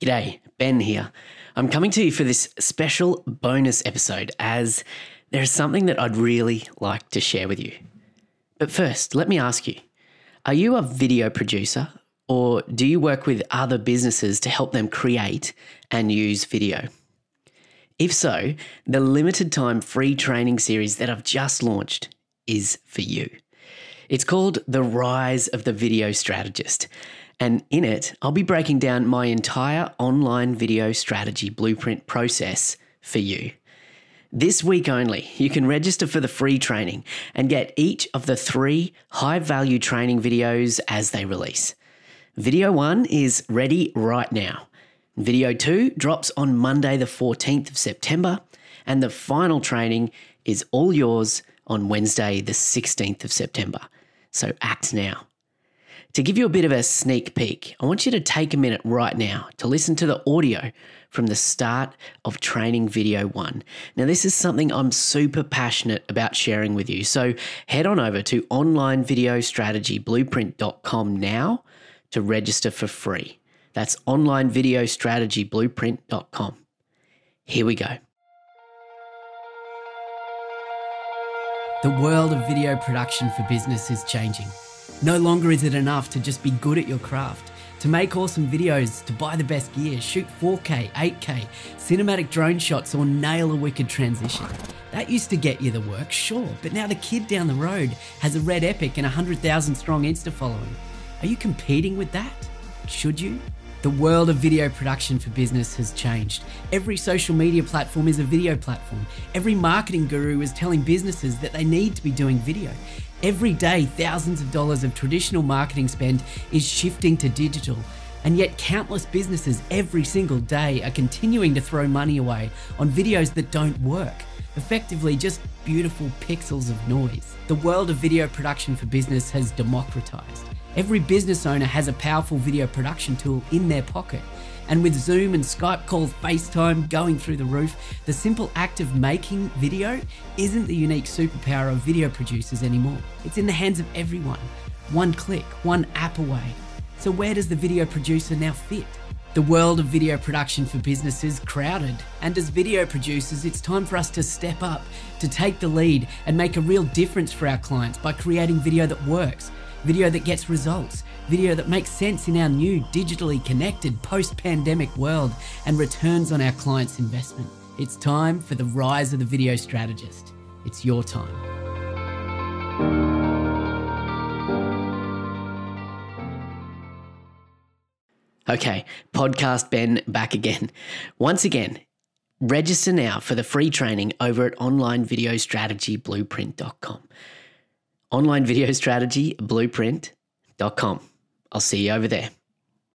G'day, Ben here. I'm coming to you for this special bonus episode as there is something that I'd really like to share with you. But first, let me ask you are you a video producer or do you work with other businesses to help them create and use video? If so, the limited time free training series that I've just launched is for you. It's called The Rise of the Video Strategist. And in it, I'll be breaking down my entire online video strategy blueprint process for you. This week only, you can register for the free training and get each of the three high value training videos as they release. Video one is ready right now. Video two drops on Monday, the 14th of September, and the final training is all yours on Wednesday, the 16th of September. So act now. To give you a bit of a sneak peek, I want you to take a minute right now to listen to the audio from the start of training video one. Now, this is something I'm super passionate about sharing with you. So head on over to onlinevideostrategyblueprint.com now to register for free. That's onlinevideostrategyblueprint.com. Here we go. The world of video production for business is changing. No longer is it enough to just be good at your craft. To make awesome videos, to buy the best gear, shoot 4K, 8K, cinematic drone shots, or nail a wicked transition. That used to get you the work, sure, but now the kid down the road has a red epic and a 100,000 strong Insta following. Are you competing with that? Should you? The world of video production for business has changed. Every social media platform is a video platform. Every marketing guru is telling businesses that they need to be doing video. Every day, thousands of dollars of traditional marketing spend is shifting to digital. And yet, countless businesses every single day are continuing to throw money away on videos that don't work. Effectively, just beautiful pixels of noise. The world of video production for business has democratized. Every business owner has a powerful video production tool in their pocket. And with Zoom and Skype calls, FaceTime going through the roof, the simple act of making video isn't the unique superpower of video producers anymore. It's in the hands of everyone. One click, one app away. So, where does the video producer now fit? The world of video production for business is crowded, and as video producers, it's time for us to step up, to take the lead, and make a real difference for our clients by creating video that works video that gets results, video that makes sense in our new digitally connected post pandemic world and returns on our clients' investment. It's time for the rise of the video strategist. It's your time. Okay, Podcast Ben back again. Once again, register now for the free training over at onlinevideostrategyblueprint.com online video strategy blueprint.com. I'll see you over there.